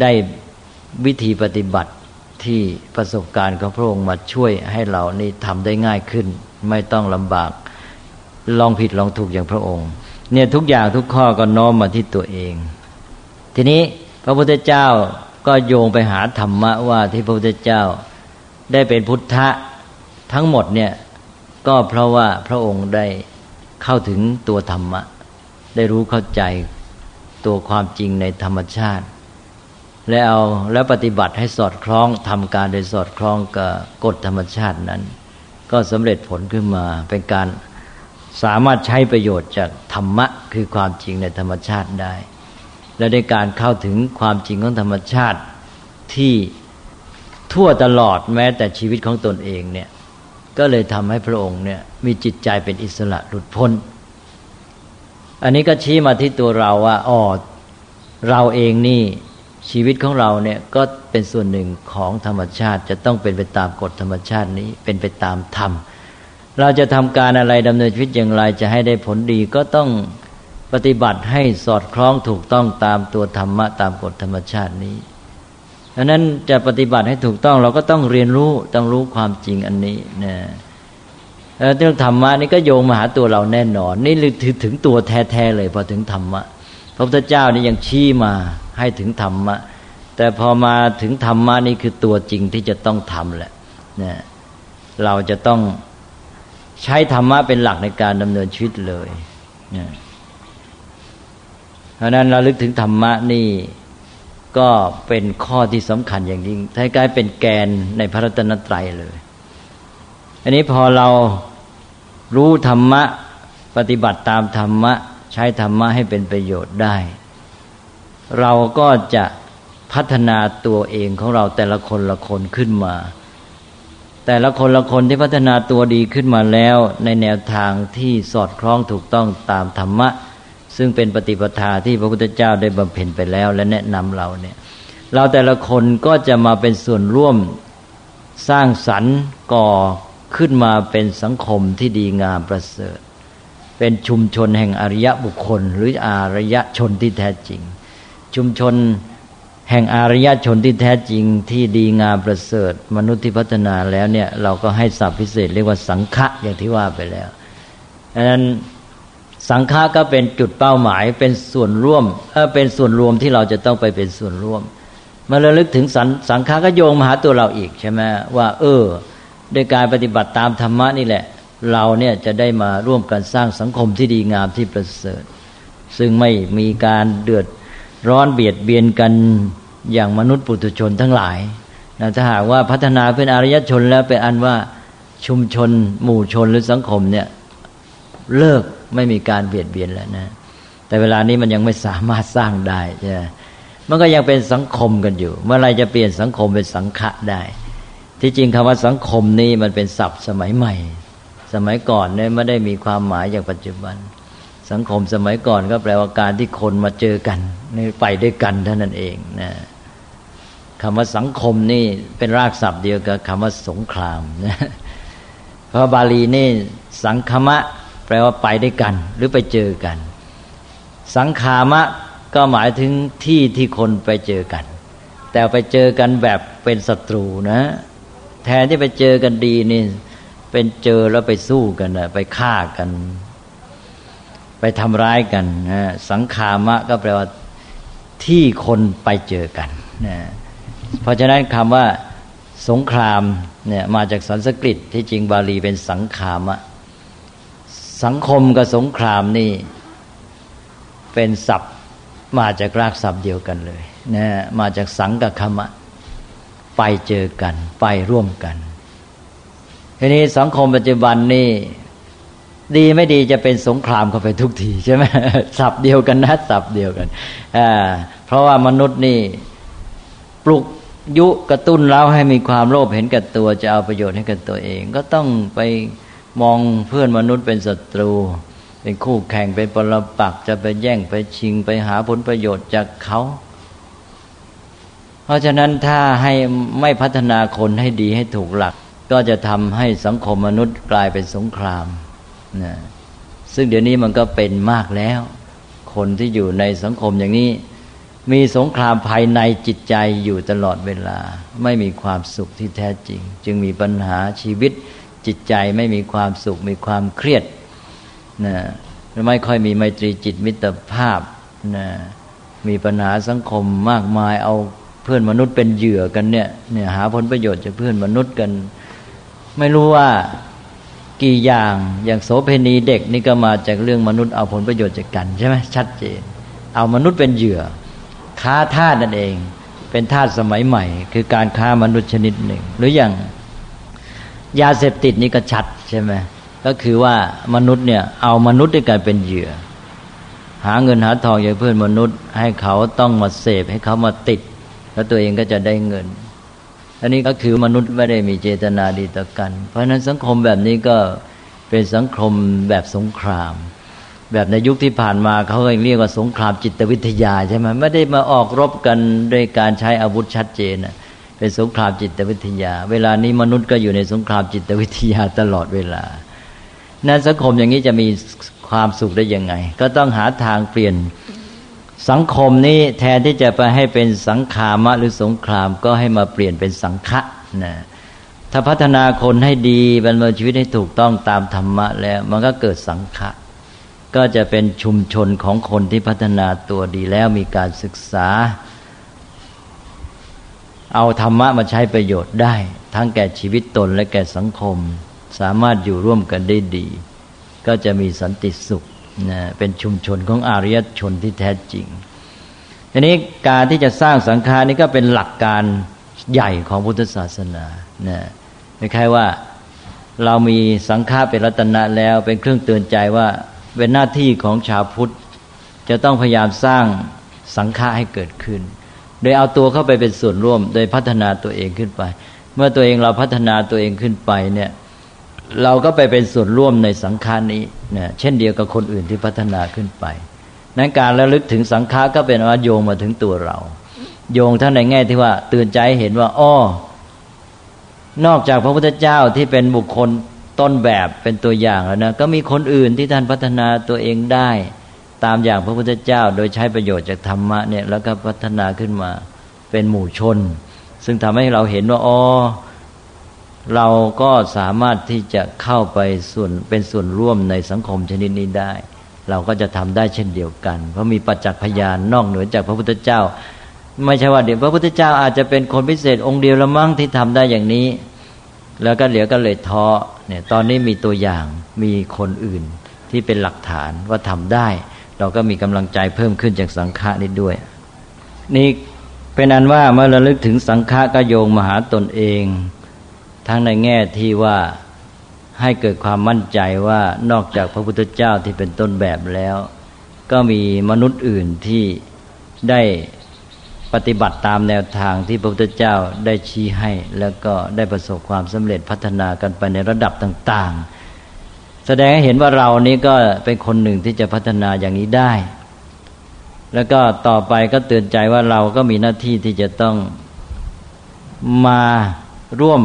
S2: ได้วิธีปฏิบัติ ที่ประสบการณ์ของพระองค์มาช่วยให้เรานี่ทำได้ง่ายขึ้น ไม่ต้องลำบากลองผิดลองถูกอย่างพระองค์ เนี่ยทุกอย่างทุกข้อก็น้อมมาที่ตัวเอง ทีนี้พระพุทธเจ้าก็โยงไปหาธรรมะว่าที่พระพุทธเจ้าได้เป็นพุทธะทั้งหมดเนี่ยก็เพราะว่าพระองค์ได้เข้าถึงตัวธรรมะ ได้รู้เข้าใจตัวความจริงในธรรมชาติ แล้วเอาแล้วปฏิบัติให้สอดคล้องทำการโดยสอดคล้องกับกฎธรรมชาตินั้น ก็สำเร็จผลขึ้นมาเป็นการสามารถใช้ประโยชน์จากธรรมะคือความจริงในธรรมชาติได้ และในการเข้าถึงความจริงของธรรมชาติที่ทั่วตลอดแม้แต่ชีวิตของตนเองเนี่ยก็เลยทำให้พระองค์เนี่ยมีจิตใจเป็นอิสระหลุดพ้น อันนี้ก็ชี้มาที่ตัวเราว่าอ๋อเราเองนี่ ชีวิตของเราเนี่ยก็เป็นส่วนหนึ่งของธรรมชาติ จะต้องเป็นไปตามกฎธรรมชาตินี้เป็นไปตามธรรม เราจะทำการอะไรดำเนินชีวิตอย่างไรจะให้ได้ผลดีก็ต้องปฏิบัติให้สอดคล้องถูกต้องตามตัวธรรมะตามกฎธรรมชาตินี้ดังนั้นจะปฏิบัติให้ถูกต้องเราก็ต้องเรียนรู้ต้องรู้ความจริงอันนี้นะเรื่องธรรมะนี่ก็โยงมาหาตัวเราแน่นอน นี่ถึงตัวแท้ๆเลยพอถึงธรรมะพระพุทธเจ้านี่ยังชี้มา ให้ถึงธรรมะ แต่พอมาถึงธรรมะนี่คือตัวจริงที่จะต้องทำแหละนะเราจะต้องใช้ธรรมะเป็นหลักในการดำเนินชีวิตเลยนะเพราะนั้นเราลึกถึงธรรมะนี่ก็เป็นข้อที่สำคัญอย่างยิ่งท้ายกลายเป็นแกนในพระรัตนตรัยเลย อันนี้พอเรารู้ธรรมะ ปฏิบัติตามธรรมะ ใช้ธรรมะให้เป็นประโยชน์ได้ เราก็จะพัฒนาตัวเองของเราแต่ละคนละคนขึ้นมา แต่ละคนละคนที่พัฒนาตัวดีขึ้นมาแล้ว ในแนวทางที่สอดคล้องถูกต้องตามธรรมะ ซึ่งเป็นปฏิปทาที่พระพุทธเจ้าได้บำเพ็ญไปแล้ว และแนะนำเราเนี่ย เราแต่ละคนก็จะมาเป็นส่วนร่วมสร้างสรรค์ก่อขึ้นมาเป็นสังคมที่ดีงามประเสริฐ เป็นชุมชนแห่งอริยบุคคล หรืออารยชนที่แท้จริง ชุมชนแห่งอารยชนที่แท้จริงที่ดีงามประเสริฐ มนุษย์ที่พัฒนาแล้วเนี่ย เราก็ให้ศัพท์พิเศษเรียกว่าสังฆะอย่างที่ว่าไปแล้วดังนั้นสังฆะก็เป็นจุดเป้าหมายเป็นส่วนร่วมเออเป็นส่วนรวมที่เราจะต้องไปเป็นส่วนร่วมมาระลึกถึงสังสังฆะก็โยงมาหาตัวเราอีกใช่ไหมว่า เออด้วยการปฏิบัติตามธรรมะนี่แหละ เราเนี่ยจะได้มาร่วมกันสร้างสังคมที่ดีงามที่ประเสริฐ ซึ่งไม่มีการเดือด ร้อนเบียดเบียนกันอย่างมนุษย์ปุถุชนทั้งหลายนะถ้าหากว่าพัฒนาเป็นอารยชนแล้วเป็นอันว่าชุมชน หมู่ชนหรือสังคมเนี่ยเลิกไม่มีการเบียดเบียนแล้วนะ แต่เวลานี้มันยังไม่สามารถสร้างได้ใช่มันก็ยังเป็นสังคมกันอยู่ เมื่อไรจะเปลี่ยนสังคมเป็นสังฆะได้ ที่จริงคำว่าสังคมนี้มันเป็นศัพท์สมัยใหม่ สมัยก่อนเนี่ยไม่ได้มีความหมายอย่างปัจจุบัน สังคมสมัยก่อนก็แปลว่าการที่คนมาเจอกันนี่ไปด้วยกันเท่านั้นเองนะคำว่าสังคมนี่เป็นรากศัพท์เดียวกับคำว่าสงครามนะเพราะบาลีนี่สังคมะ แปลว่าไปด้วยกัน หรือไปเจอกัน สังขามะก็หมายถึงที่ที่คนไปเจอกัน แต่ไปเจอกันแบบเป็นศัตรูนะ แทนที่ไปเจอกันดีนี่ เป็นเจอแล้วไปสู้กันนะไปฆ่ากัน ไปทำร้ายกันนะสังขามะก็แปลว่าที่คนไปเจอกันนะเพราะฉะนั้นคำว่าสงครามเนี่ยมาจากสันสกฤตที่จริงบาลีเป็นสังขามะสังคมกับสงครามนี่เป็นศัพท์มาจากรากศัพท์เดียวกันเลยนะมาจากสังกับคมะ ไปเจอกัน ไปร่วมกันทีนี้สังคมปัจจุบันนี่ ดีไม่ดีจะเป็นสงครามเข้าไปทุกทีใช่ไหมสับเดียวกันนะสับเดียวกันอ่าเพราะว่ามนุษย์นี่ปลุกยุกระตุ้นเราให้มีความโลภเห็นกับตัวจะเอาประโยชน์ให้กับตัวเอง ก็ต้องไปมองเพื่อนมนุษย์เป็นศัตรู เป็นคู่แข่งเป็นปรปักจะไปแย่งไปชิงไปหาผลประโยชน์จากเขา เพราะฉะนั้นถ้าให้ไม่พัฒนาคนให้ดีให้ถูกหลัก ก็จะทำให้สังคมมนุษย์กลายเป็นสงคราม นะซึ่งเดี๋ยวนี้มันก็เป็นมากแล้ว คนที่อยู่ในสังคมอย่างนี้ มีสงครามภายในจิตใจอยู่ตลอดเวลา ไม่มีความสุขที่แท้จริง จึงมีปัญหาชีวิตจิตใจไม่มีความสุข มีความเครียดนะไม่ค่อยมีไมตรีจิตมิตรภาพนะมีปัญหาสังคมมากมายเอาเพื่อนมนุษย์เป็นเหยื่อกันเนี่ยเนี่ยหาผลประโยชน์จากเพื่อนมนุษย์กัน ไม่รู้ว่า กี่อย่างอย่างโสเพณีเด็กนี่ก็มาจากเรื่องมนุษย์เอาผลประโยชน์จากกันใช่ไหมชัดเจน เอามนุษย์เป็นเหยื่อ ค้าทาสนั่นเอง เป็นทาสสมัยใหม่ คือการค้ามนุษย์ชนิดหนึ่ง หรืออย่างยาเสพติดนี่ก็ชัดใช่ไหมก็คือว่ามนุษย์เนี่ยเอามนุษย์ด้วยกันเป็นเหยื่อ หาเงินหาทองอย่างเพื่อนมนุษย์ ให้เขาต้องมาเสพให้เขามาติด แล้วตัวเองก็จะได้เงิน อันนี้ก็คือมนุษย์ไม่ได้มีเจตนาดีต่อกัน เพราะฉะนั้นสังคมแบบนี้ก็เป็นสังคมแบบสงคราม แบบในยุคที่ผ่านมาเขาเรียกว่าสงครามจิตวิทยาใช่ไหมไม่ได้มาออกรบกันด้วยการใช้อาวุธชัดเจนเป็นสงครามจิตวิทยา เวลานี้มนุษย์ก็อยู่ในสงครามจิตวิทยาตลอดเวลา นั้นสังคมอย่างนี้จะมีความสุขได้ยังไง ก็ต้องหาทางเปลี่ยน สังคมนี้แทนที่จะไปให้เป็นสังขามะหรือสงครามก็ให้มาเปลี่ยนเป็นสังฆะนะถ้าพัฒนาคนให้ดีบรรเมิชีวิตให้ถูกต้องตามธรรมะแล้ว มันก็เกิดสังฆะก็จะเป็นชุมชนของคนที่พัฒนาตัวดีแล้วมีการศึกษา เอาธรรมะมาใช้ประโยชน์ได้ ทั้งแก่ชีวิตตนและแก่สังคม สามารถอยู่ร่วมกันได้ดี ก็จะมีสันติสุข นะเป็นชุมชนของอารยชนที่แท้จริง ทีนี้การที่จะสร้างสังฆานี่ก็เป็นหลักการใหญ่ของพุทธศาสนานะไม่ใช่ว่าเรามีสังฆาเป็นรัตนะแล้วเป็นเครื่องเตือนใจว่าเป็นหน้าที่ของชาวพุทธ จะต้องพยายามสร้างสังฆะให้เกิดขึ้น โดยเอาตัวเข้าไปเป็นส่วนร่วม โดยพัฒนาตัวเองขึ้นไป เมื่อตัวเองเราพัฒนาตัวเองขึ้นไปเนี่ย เราก็ไปเป็นส่วนร่วมในสังฆารนี้เนี่ยเช่นเดียวกับคนอื่นที่พัฒนาขึ้นไปนั้นการระลึกถึงสังฆารก็เป็นว่าโยงมาถึงตัวเรา โยงทั้งในแง่ที่ว่าเตือนใจเห็นว่าอ้อนอกจากพระพุทธเจ้าที่เป็นบุคคลต้นแบบเป็นตัวอย่างแล้วนะก็มีคนอื่นที่ท่านพัฒนาตัวเองได้ตามอย่างพระพุทธเจ้า โดยใช้ประโยชน์จากธรรมะเนี่ยแล้วก็พัฒนาขึ้นมาเป็นหมู่ชน ซึ่งทำให้เราเห็นว่าอ๋อ เราก็สามารถที่จะเข้าไปส่วนเป็นส่วนร่วมในสังคมชนิดนี้ได้ เราก็จะทำได้เช่นเดียวกัน เพราะมีปัจจักพยานนอกเหนือจากพระพุทธเจ้า ไม่ใช่ว่าเดี๋ยวพระพุทธเจ้าอาจจะเป็นคนพิเศษองค์เดียวละมั้งที่ทำได้อย่างนี้ แล้วก็เหลือก็เลยท้อเนี่ยตอนนี้มีตัวอย่างมีคนอื่นที่เป็นหลักฐานว่าทำได้ เราก็มีกำลังใจเพิ่มขึ้นจากสังฆะนี้ด้วย นี่เป็นอันว่าเมื่อระลึกถึงสังฆะก็โยงมาหาตนเอง ทั้งในแง่ที่ว่าให้เกิดความมั่นใจว่านอกจากพระพุทธเจ้าที่เป็นต้นแบบแล้ว ก็มีมนุษย์อื่นที่ได้ปฏิบัติตามแนวทางที่พระพุทธเจ้าได้ชี้ให้ แล้วก็ได้ประสบความสำเร็จพัฒนากันไปในระดับต่าง ๆ แสดงให้เห็นว่าเรานี้ก็เป็นคนหนึ่งที่จะพัฒนาอย่างนี้ได้ แล้วก็ต่อไปก็เตือนใจว่าเราก็มีหน้าที่ที่จะต้องมาร่วม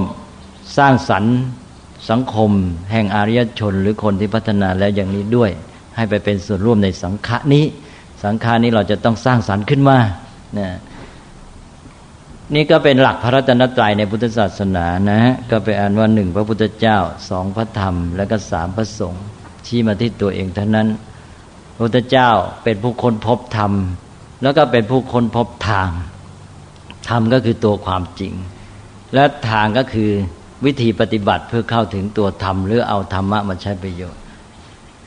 S2: สร้างสรรค์สังคม แห่งอารยชน หรือคนที่พัฒนาแล้วอย่างนี้ด้วย ให้ไปเป็นส่วนร่วมในสังฆะนี้ สังฆานี้เราจะต้องสร้างสรรค์ขึ้นมานะนี่ก็เป็นหลักพระรัตนตรัยในพุทธศาสนานะฮะก็ไปอ่านว่าหนึ่งพระพุทธเจ้าสองพระธรรม และก็สามพระสงฆ์ชี้มาที่ตัวเองเท่านั้นพระพุทธเจ้าเป็นผู้ค้นพบธรรม แล้วก็เป็นผู้ค้นพบทางธรรมก็คือตัวความจริง และทางก็คือ วิธีปฏิบัติเพื่อเข้าถึงตัวธรรมหรือเอาธรรมะมาใช้ประโยชน์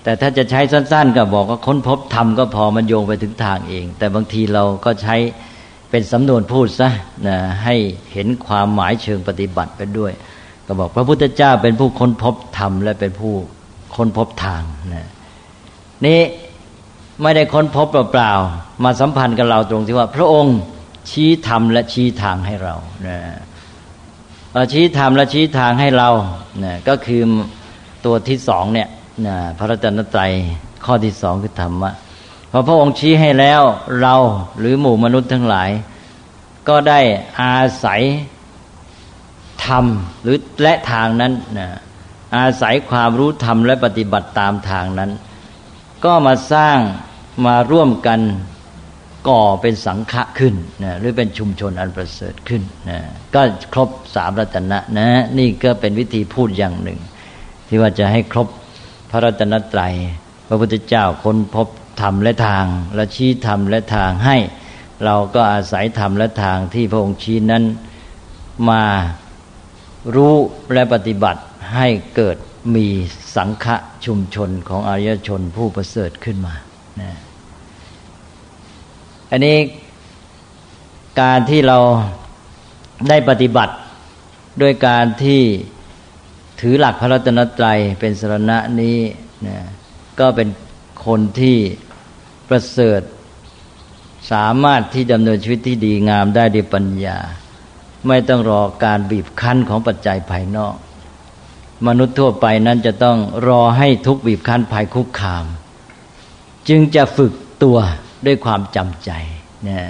S2: แต่ถ้าจะใช้สั้น ๆ ก็บอกว่าค้นพบธรรมก็พอมันโยงไปถึงทางเอง แต่บางทีเราก็ใช้เป็นสำนวนพูดซะนะให้เห็นความหมายเชิงปฏิบัติไปด้วย ก็บอกพระพุทธเจ้าเป็นผู้ค้นพบธรรมและเป็นผู้ค้นพบทางนะนี่ไม่ได้ค้นพบเปล่าๆมาสัมพันธ์กับเราตรงที่ว่า พระองค์ชี้ธรรมและชี้ทางให้เรานะ ชี้ธรรมและชี้ทางให้เรานะก็คือตัวที่สองเนี่ยนะพระรัตนตรัยข้อที่สองคือธรรมะพอพระองค์ชี้ให้แล้วเราหรือหมู่มนุษย์ทั้งหลาย ก็ได้อาศัยธรรมหรือและทางนั้นนะอาศัยความรู้ธรรมและปฏิบัติตามทางนั้น ก็มาสร้างมาร่วมกัน ก่อเป็นสังฆะขึ้นนะหรือเป็นชุมชนอันประเสริฐขึ้นนะก็ครบสามรัตนะนะ นี่ก็เป็นวิธีพูดอย่างหนึ่ง ที่ว่าจะให้ครบพระรัตนตรัย พระพุทธเจ้าค้นพบธรรมและทาง และชี้ธรรมและทางให้เราก็อาศัยธรรมและทางที่พระองค์ชี้นั้นมารู้และปฏิบัติให้เกิดมีสังฆะชุมชนของอารยชนผู้ประเสริฐขึ้นมานะ อันนี้การที่เราได้ปฏิบัติด้วยการที่ถือหลักพระรัตนตรัยเป็นสรณะนี้นะก็เป็นคนที่ประเสริฐ สามารถที่ดำเนินชีวิตที่ดีงามได้ด้วยปัญญา ไม่ต้องรอการบีบคั้นของปัจจัยภายนอก มนุษย์ทั่วไปนั้นจะต้องรอให้ทุกบีบคั้นภายคุกคาม จึงจะฝึกตัว ด้วยความจำใจนะ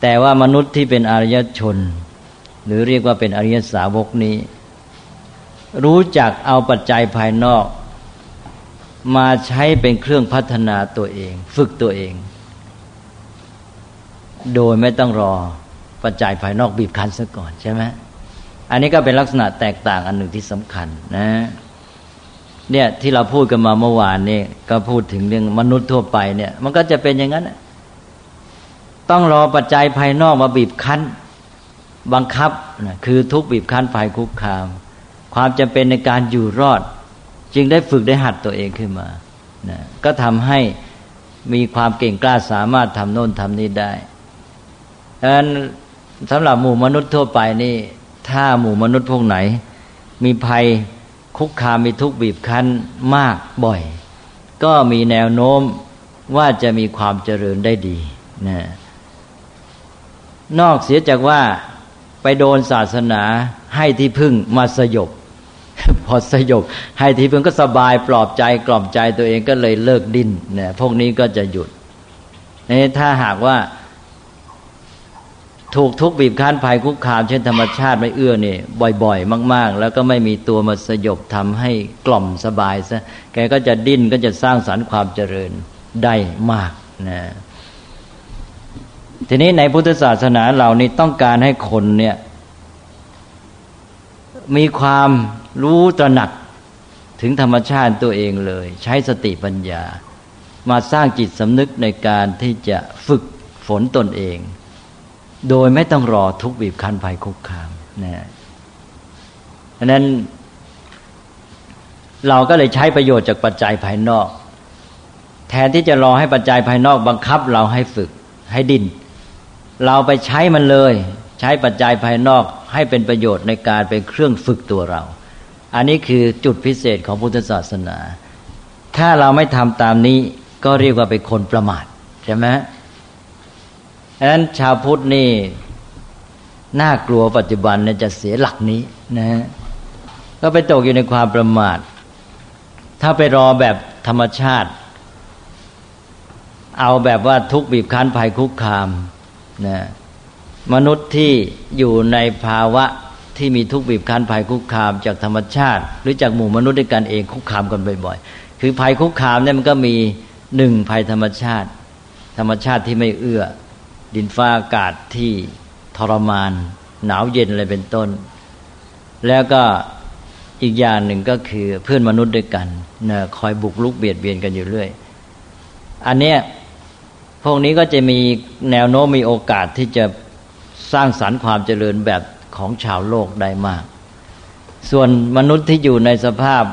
S2: แต่ว่ามนุษย์ที่เป็นอริยชน หรือเรียกว่าเป็นอริยสาวกนี้ รู้จักเอาปัจจัยภายนอก มาใช้เป็นเครื่องพัฒนาตัวเอง ฝึกตัวเอง โดยไม่ต้องรอปัจจัยภายนอกบีบคั้นซะก่อนใช่ไหมอันนี้ก็เป็นลักษณะแตกต่างอันหนึ่งที่สำคัญนะ เนี่ยที่เราพูดกันมาเมื่อวานนี่ก็พูดถึงเรื่องมนุษย์ทั่วไปเนี่ย มันก็จะเป็นอย่างนั้น ต้องรอปัจจัยภายนอกมาบีบคั้น บังคับนะคือทุกบีบคั้นภายคุกคาม ความจำเป็นในการอยู่รอด จึงได้ฝึกได้หัดตัวเองขึ้นมานะก็ทำให้มีความเก่งกล้าสามารถทำโน่นทำนี้ได้ดังนั้นสำหรับหมู่มนุษย์ทั่วไปนี่ ถ้าหมู่มนุษย์พวกไหน มีภัย คุกคามมีทุกข์บีบคั้นมากบ่อย ก็มีแนวโน้มว่าจะมีความเจริญได้ดีนะนอกเสียจากว่าไปโดนศาสนาให้ที่พึ่งมาสยบ พอสยบ ให้ทีเพื่อนก็สบายปลอบใจกล่อมใจตัวเองก็เลยเลิกดิ้นเนี่ยพวกนี้ก็จะหยุดนี่ถ้าหากว่า ถูกทุกบีบคั้นภัยคุกคาม เช่นธรรมชาติไม่เอื้อเนี่ยบ่อย ๆ มาก ๆ แล้วก็ไม่มีตัวมาสยบทำให้กล่อมสบายซะแกก็จะดิ้นก็จะสร้างสรรค์ความเจริญได้มากนะทีนี้ในพุทธศาสนาเรานี่ต้องการให้คนเนี่ยมีความรู้ตระหนักถึงธรรมชาติตัวเองเลย ใช้สติปัญญา มาสร้างจิตสำนึกในการที่จะฝึกฝนตนเอง โดยไม่ต้องรอทุกบีบคั้นภัยคุกคามนะดังนั้น เราก็เลยใช้ประโยชน์จากปัจจัยภายนอก แทนที่จะรอให้ปัจจัยภายนอกบังคับเราให้ฝึกให้ดิน เราไปใช้มันเลย ใช้ปัจจัยภายนอกให้เป็นประโยชน์ในการเป็นเครื่องฝึกตัวเรา อันนี้คือจุดพิเศษของพุทธศาสนา ถ้าเราไม่ทำตามนี้ก็เรียกว่าเป็นคนประมาทใช่ไหม ดังนั้นชาวพุทธนี่น่ากลัวปัจจุบันเนี่ยจะเสียหลักนี้นะก็ไปตกอยู่ในความประมาท ถ้าไปรอแบบธรรมชาติ เอาแบบว่าทุกบีบคั้นภัยคุกคามนะมนุษย์ที่อยู่ในภาวะที่มีทุกข์บีบคั้นภัยคุกคามจากธรรมชาติ หรือจากหมู่มนุษย์ด้วยกันเองคุกคามกันบ่อยๆ คือภัยคุกคามเนี่ยมันก็มีหนึ่งภัยธรรมชาติ ธรรมชาติที่ไม่เอื้อ ดินฟ้าอากาศที่ทรมาน หนาวเย็นอะไรเป็นต้น แล้วก็อีกอย่างหนึ่งก็คือเพื่อนมนุษย์ด้วยกันนะคอยบุกลุกเบียดเบียนกันอยู่เรื่อย อันเนี้ยพวกนี้ก็จะมีแนวโน้มมีโอกาสที่จะสร้างสรรค์ความเจริญแบบของชาวโลกได้มาก ส่วนมนุษย์ที่อยู่ในสภาพ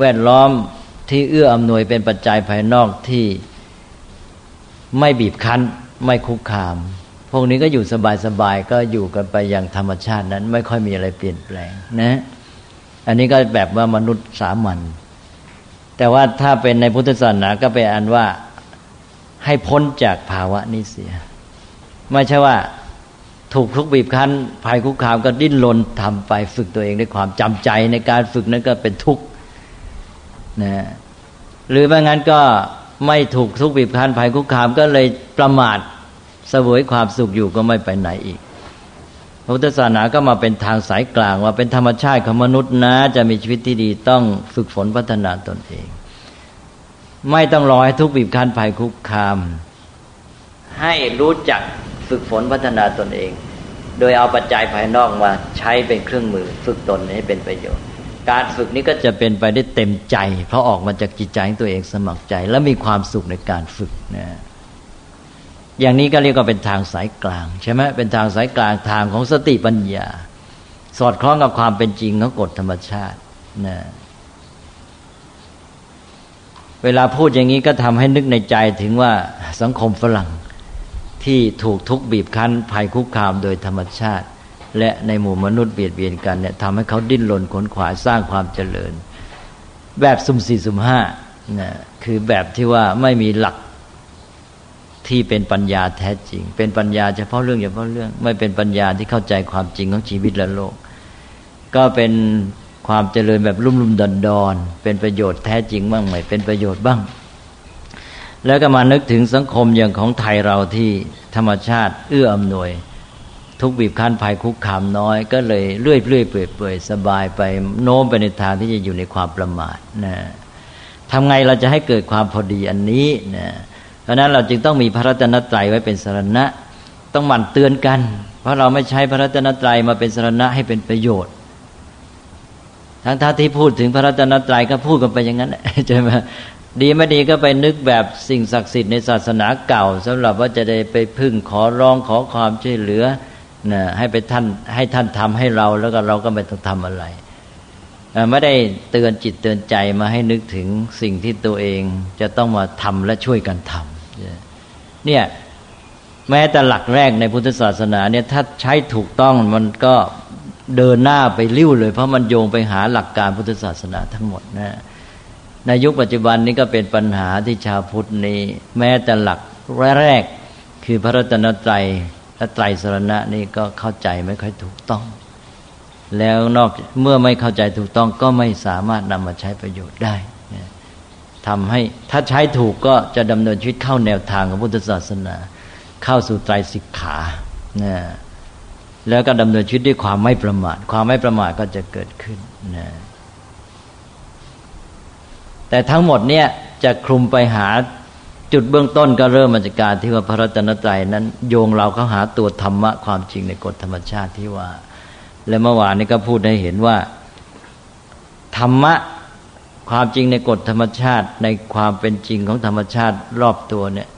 S2: แวดล้อมที่เอื้ออำนวยเป็นปัจจัยภายนอกที่ไม่บีบคั้น ไม่คุกคาม พวกนี้ก็อยู่สบายๆก็อยู่กันไปอย่างธรรมชาตินั้น ไม่ค่อยมีอะไรเปลี่ยนแปลงนะ อันนี้ก็แบบว่ามนุษย์สามัญแต่ว่าถ้าเป็นในพุทธศาสนาก็เป็นอันว่าให้พ้นจากภาวะนี้เสีย ไม่ใช่ว่าถูกทุกบีบคั้นภัยคุกคามก็ดิ้นรนทำไปฝึกตัวเองด้วยความจำใจในการฝึกนั้นก็เป็นทุกข์นะหรือไม่งั้นก็ ไม่ถูกทุกข์บีบคั้นภัยคุกคามก็เลยประมาทเสวยความสุขอยู่ก็ไม่ไปไหนอีกพระพุทธศาสนาก็มาเป็นทางสายกลางว่าเป็นธรรมชาติของมนุษย์นะ จะมีชีวิตที่ดีต้องฝึกฝนพัฒนาตนเอง ไม่ต้องรอให้ทุกบีบคั้นภัยคุกคาม ให้รู้จักฝึกฝนพัฒนาตนเอง โดยเอาปัจจัยภายนอกมาใช้เป็นเครื่องมือ ฝึกตนให้เป็นประโยชน์ การฝึกนี้ก็จะเป็นไปได้เต็มใจ เพราะออกมาจากจิตใจของตัวเองสมัครใจ และมีความสุขในการฝึกนะอย่างนี้ก็เรียกว่าเป็นทางสายกลางใช่ไหมเป็นทางสายกลางทางของสติปัญญา สอดคล้องกับความเป็นจริงของกฎธรรมชาตินะเวลาพูดอย่างนี้ก็ทำให้นึกในใจถึงว่าสังคมฝรั่งที่ถูกทุกบีบคั้นภัยคุกคามโดยธรรมชาติ และในหมู่มนุษย์เบียดเบียนกันเนี่ยทำให้เขาดิ้นรนขนขวายสร้างความเจริญ แบบสุ่มสี่สุ่มห้านะคือแบบที่ว่าไม่มีหลักที่เป็นปัญญาแท้จริง เป็นปัญญาเฉพาะเรื่องเฉพาะเรื่อง ไม่เป็นปัญญาที่เข้าใจความจริงของชีวิตและโลก ก็เป็นความเจริญแบบลุ่มลุ่มดอนดอนเป็นประโยชน์แท้จริงบ้างไหมเป็นประโยชน์บ้าง แล้วก็มานึกถึงสังคมอย่างของไทยเราที่ธรรมชาติเอื้ออำนวย ทุกบีบคั้นภัยคุกคามน้อย ก็เลยเลื่อยเลื่อยเปื่อยเปื่อยสบายไปโน้มไปในทางที่จะอยู่ในความประมาทนะทำไงเราจะให้เกิดความพอดีอันนี้นะเพราะนั้นเราจึงต้องมีพระรัตนตรัยไว้เป็นสรณะ ต้องหมั่นเตือนกัน เพราะเราไม่ใช้พระรัตนตรัยมาเป็นสรณะให้เป็นประโยชน์ทั้งท่าที่พูดถึงพระรัตนตรัยก็พูดกันไปอย่างนั้นใช่ไหมดีไม่ดีก็ไปนึกแบบสิ่งศักดิ์สิทธิ์ในศาสนาเก่าสำหรับว่าจะได้ไปพึ่งขอร้องขอความช่วยเหลือ นะให้ไปท่านให้ท่านทำให้เราแล้วก็เราก็ไม่ต้องทำอะไรไม่ได้เตือนจิตเตือนใจมาให้นึกถึงสิ่งที่ตัวเองจะต้องมาทำและช่วยกันทำเนี่ยแม้แต่หลักแรกในพุทธศาสนาเนี่ยถ้าใช้ถูกต้องมันก็เดินหน้าไปริ้วเลย เพราะมันโยงไปหาหลักการพุทธศาสนาทั้งหมดนะในยุคปัจจุบันนี้ก็เป็นปัญหาที่ชาวพุทธนี้ แม้แต่หลักแรกคือพระรัตนตรัย และไตรสรณะนี่ก็เข้าใจไม่ค่อยถูกต้อง แล้วนอกเมื่อไม่เข้าใจถูกต้องก็ไม่สามารถนำมาใช้ประโยชน์ได้ทำให้ถ้าใช้ถูกก็จะดำเนินชีวิตเข้าแนวทางของพุทธศาสนา เข้าสู่ไตรสิกขานะแล้วก็ดำเนินชีวิตด้วยความไม่ประมาท ความไม่ประมาทก็จะเกิดขึ้นนะแต่ทั้งหมดเนี่ยจะคลุมไปหา จุดเบื้องต้นก็เริ่มมาจากการที่ว่าพระรัตนตรัยนั้น โยงเราเข้าหาตัวธรรมะความจริงในกฎธรรมชาติที่ว่า และเมื่อวานนี้ก็พูดให้เห็นว่า ธรรมะความจริงในกฎธรรมชาติในความเป็นจริงของธรรมชาติรอบตัวเนี่ย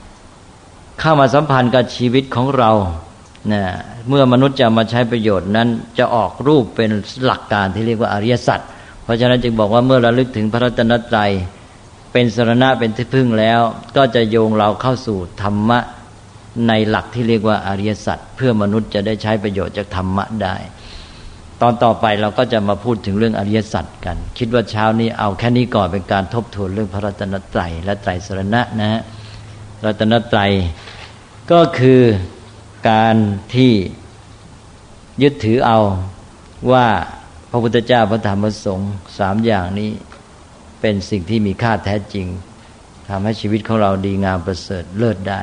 S2: เข้ามาสัมพันธ์กับชีวิตของเรานะเมื่อมนุษย์จะมาใช้ประโยชน์นั้นจะออกรูปเป็นหลักการที่เรียกว่าอริยสัจเพราะฉะนั้นจึงบอกว่าเมื่อเราลึกถึงพระรัตนตรัย เป็นสรณะเป็นที่พึ่งแล้ว ก็จะโยงเราเข้าสู่ธรรมะในหลักที่เรียกว่าอริยสัจเพื่อมนุษย์จะได้ใช้ประโยชน์จากธรรมะได้ ตอนต่อไปเราก็จะมาพูดถึงเรื่องอริยสัจกัน คิดว่าเช้านี้เอาแค่นี้ก่อนเป็นการทบทวนเรื่องพระรัตนตรัยและไตรสรณะนะฮะรัตนตรัยก็คือการที่ยึดถือเอาว่าพระพุทธเจ้าพระธรรมพระสงฆ์สามอย่างนี้ เป็นสิ่งที่มีค่าแท้จริงทำให้ชีวิตของเราดีงามประเสริฐเลิศได้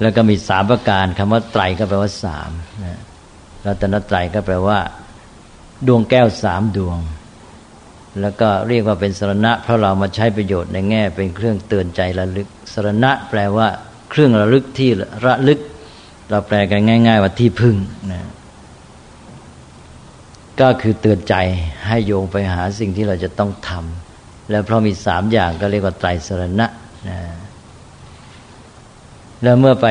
S2: แล้วก็มีสามประการคำว่าไตรก็แปลว่าสามนะรัตนตรัยก็แปลว่า ดวงแก้วสามดวง แล้วก็เรียกว่าเป็นสรณะ เพราะเรามาใช้ประโยชน์ในแง่ เป็นเครื่องเตือนใจระลึกสรณะ แปลว่า เครื่องระลึกที่ระลึก เราแปลกันง่าย ๆ ว่าที่พึ่งนะ ก็คือเตือนใจให้โยงไปหาสิ่งที่เราจะต้องทำแล้วเพราะมีสามอย่างก็เรียกว่าไตรสรณะนะแล้วเมื่อไป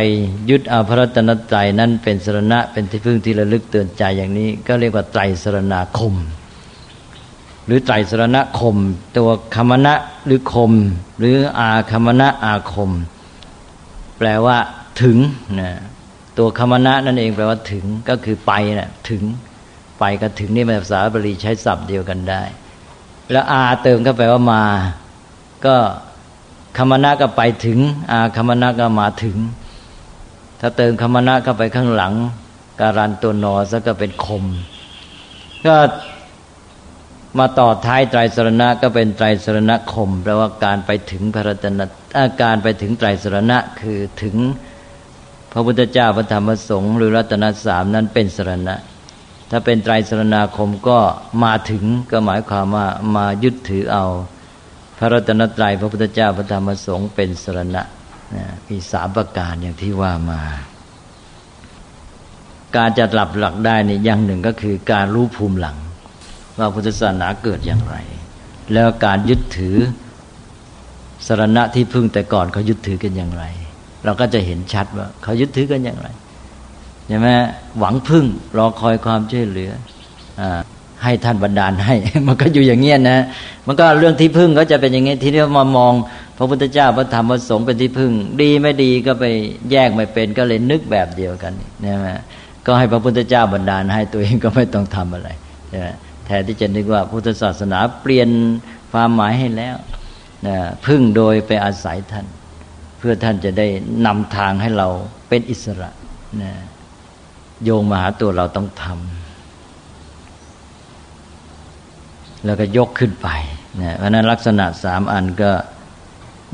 S2: ยึดเอาพระรัตนตรัยนั้นเป็นสรณะเป็นที่พึ่งที่ระลึกเตือนใจอย่างนี้ ก็เรียกว่าไตรสรณาคม หรือไตรสรณคม ตัวคมณะหรือคม หรืออาคมณะอาคม แปลว่าถึงนะตัวคมณะนั่นเองแปลว่าถึงก็คือไปนะถึง กับถึงนี่ภาษาบาลีใช้ศัพท์เดียวกันได้ แล้วอาเติมเข้าไปว่ามา ก็คมณะก็ไปถึง อาคมณะก็มาถึง ถ้าเติมคมณะเข้าไปข้างหลัง การันตัวนอซะก็เป็นคม ก็มาต่อท้ายไตรสรณะก็เป็นไตรสรณคมแปลว่าการไปถึงพระรัตนอาการไปถึงไตรสรณะคือถึงพระพุทธเจ้าพระธรรมพระสงฆ์หรือรัตนสามนั้นเป็นสรณะ ถ้าเป็นไตรสรณาคมก็มาถึงก็หมายความว่ามายึดถือเอา พระรัตนตรัยพระพุทธเจ้าพระธรรมสงฆ์เป็นสรณะมีสามประการอย่างที่ว่ามา การจะหลับหลักได้นี่อย่างหนึ่งก็คือการรู้ภูมิหลัง ว่าพุทธศาสนาเกิดอย่างไร แล้วการยึดถือสรณะที่พึ่งแต่ก่อนเขายึดถือกันอย่างไร เราก็จะเห็นชัดว่าเขายึดถือกันอย่างไร ใช่ไหมหวังพึ่งรอคอยความช่วยเหลืออให้ท่านบันดาลให้ มันก็อยู่อย่างเงี้ยนะ มันก็เรื่องที่พึ่งก็จะเป็นอย่างเงี้ยทีนี้มามอง พระพุทธเจ้าพระธรรมพระสงฆ์เป็นที่พึ่ง ดีไม่ดีก็ไปแยกไม่เป็นก็เลยนึกแบบเดียวกันนี่ไหมก็ให้พระพุทธเจ้าบันดาลให้ตัวเองก็ไม่ต้องทำอะไรใช่ไหมแทนที่จะนึกว่าพุทธศาสนาเปลี่ยนความหมายให้แล้วนะพึ่งโดยไปอาศัยท่าน เพื่อท่านจะได้นำทางให้เราเป็นอิสระนะ โยงมาหาตัวเราต้องทำแล้วก็ยกขึ้นไปนะเพราะนั้นลักษณะสามอันก็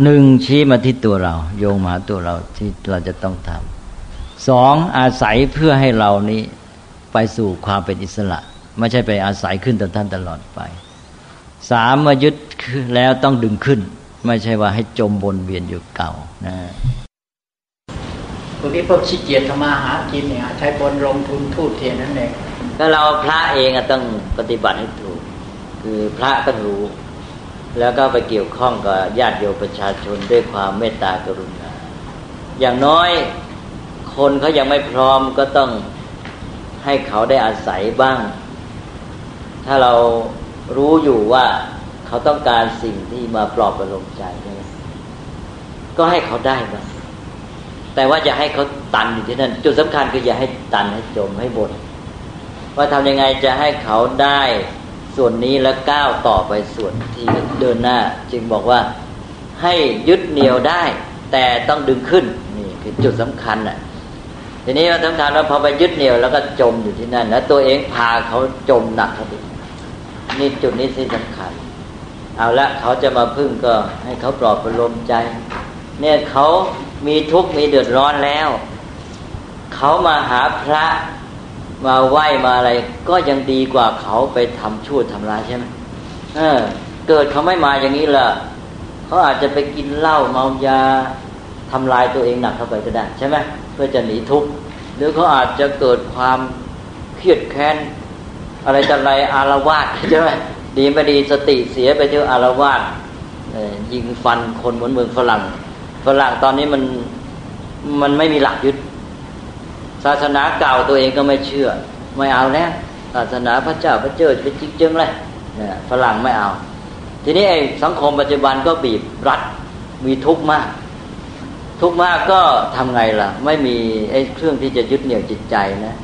S2: หนึ่งชี้มาที่ตัวเรา โยงมาหาตัวเราที่เราจะต้องทำสองอาศัยเพื่อให้เรานี้ไปสู่ความเป็นอิสระ ไม่ใช่ไปอาศัยขึ้นต่อท่านตลอดไปสามมายึดแล้วต้องดึงขึ้น ไม่ใช่ว่าให้จมบนเวียนอยู่เก่านะ
S3: พวกนี้พวกขี้เกียจทำมาหากินเนี่ยใช้บนลงทุนทูดเทียนนั่นเอง
S2: ก็เราพระเองต้องปฏิบัติให้ถูก คือพระต้องรู้ แล้วก็ไปเกี่ยวข้องกับญาติโยมประชาชนด้วยความเมตตากรุณา อย่างน้อยคนเขายังไม่พร้อมก็ต้องให้เขาได้อาศัยบ้าง ถ้าเรารู้อยู่ว่าเขาต้องการสิ่งที่มาปลอบประโลมใจใช่ไหมก็ให้เขาได้บ้าง แต่ว่าอย่าให้เขาตันอยู่ที่นั่น จุดสำคัญคืออย่าให้ตันให้จมให้บนว่าทำยังไงจะให้เขาได้ส่วนนี้แล้วก้าวต่อไปส่วนที่เดินหน้า จึงบอกว่าให้ยึดเหนี่ยวได้ แต่ต้องดึงขึ้นนี่คือจุดสำคัญอะทีนี้สำคัญว่าพอไปยึดเหนี่ยวแล้วก็จมอยู่ที่นั่นแล้วตัวเองพาเขาจมหนักเขาดินี่จุดนี้ที่สำคัญ เอาละเขาจะมาพึ่งก็ให้เขาปลอบประโลมใจ เนี่ยเขา มีทุกข์มีเดือดร้อนแล้ว เขามาหาพระมาไหว้มาอะไร ก็ยังดีกว่าเขาไปทำชั่วทำร้ายใช่ไหมเออ เกิดเขาไม่มาอย่างนี้ล่ะเขาอาจจะไปกินเหล้าเมายาทำลายตัวเองหนักเข้าไปก็ได้ใช่ไหมเพื่อจะหนีทุกข์หรือเขาอาจจะเกิดความเครียดแค้นอะไรจะอะไรอารวาสใช่ไหมดีไม่ดีสติเสียไปเที่ยวอารวาสยิงฟันคนเหมือนเมืองฝรั่ง ฝรั่งตอนนี้มันมันไม่มีหลักยึด ศาสนาเก่าตัวเองก็ไม่เชื่อ ไม่เอาแล้วศาสนาพระเจ้าพระเจ้าเป็นจริงจังเลยเนี่ยฝรั่งไม่เอา ทีนี้ไอ้สังคมปัจจุบันก็บีบรัดมีทุกข์มาก ทุกข์มากก็ทำไงล่ะ ไม่มีไอ้เครื่องที่จะยึดเหนี่ยวจิตใจนะ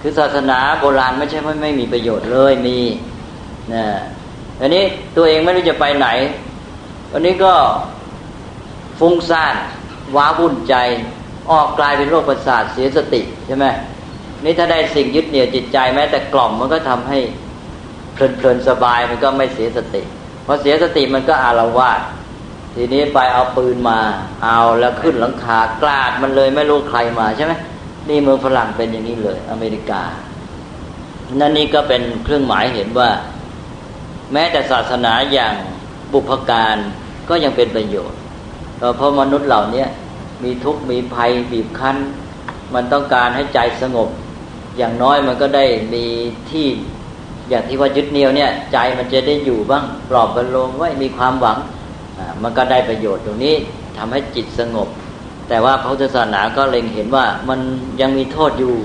S2: คือศาสนาโบราณไม่ใช่ไม่ไม่มีประโยชน์เลยมีนะอันนี้ตัวเองไม่รู้จะไปไหนวันนี้ก็ ฟุ้งซ่านว้าวุ่นใจ ออกกลายเป็นโรคประสาทเสียสติใช่ไหมนี่ถ้าได้สิ่งยึดเหนี่ยวจิตใจแม้แต่กล่อมมันก็ทำให้เพลินๆสบายมันก็ไม่เสียสติพอเสียสติมันก็อารวาสทีนี้ไปเอาปืนมา เอาแล้วขึ้นหลังคากลาดมันเลยไม่รู้ใครมาใช่ไหมนี่เมืองฝรั่งเป็นอย่างนี้เลย อเมริกา นั่นนี่ก็เป็นเครื่องหมายเห็นว่า แม้แต่ศาสนาอย่างบุพการก็ยังเป็นประโยชน์ เพราะมนุษย์เหล่านี้มีทุกข์มีภัยบีบคั้น มันต้องการให้ใจสงบ อย่างน้อยมันก็ได้มีที่อย่างที่ว่ายึดเหนี่ยวเนี่ย ใจมันจะได้อยู่บ้างปลอบประโลมไว้มีความหวังมันก็ได้ประโยชน์ตรงนี้ทำให้จิตสงบ แต่ว่าพระพุทธศาสนาก็เล็งเห็นว่ามันยังมีโทษอยู่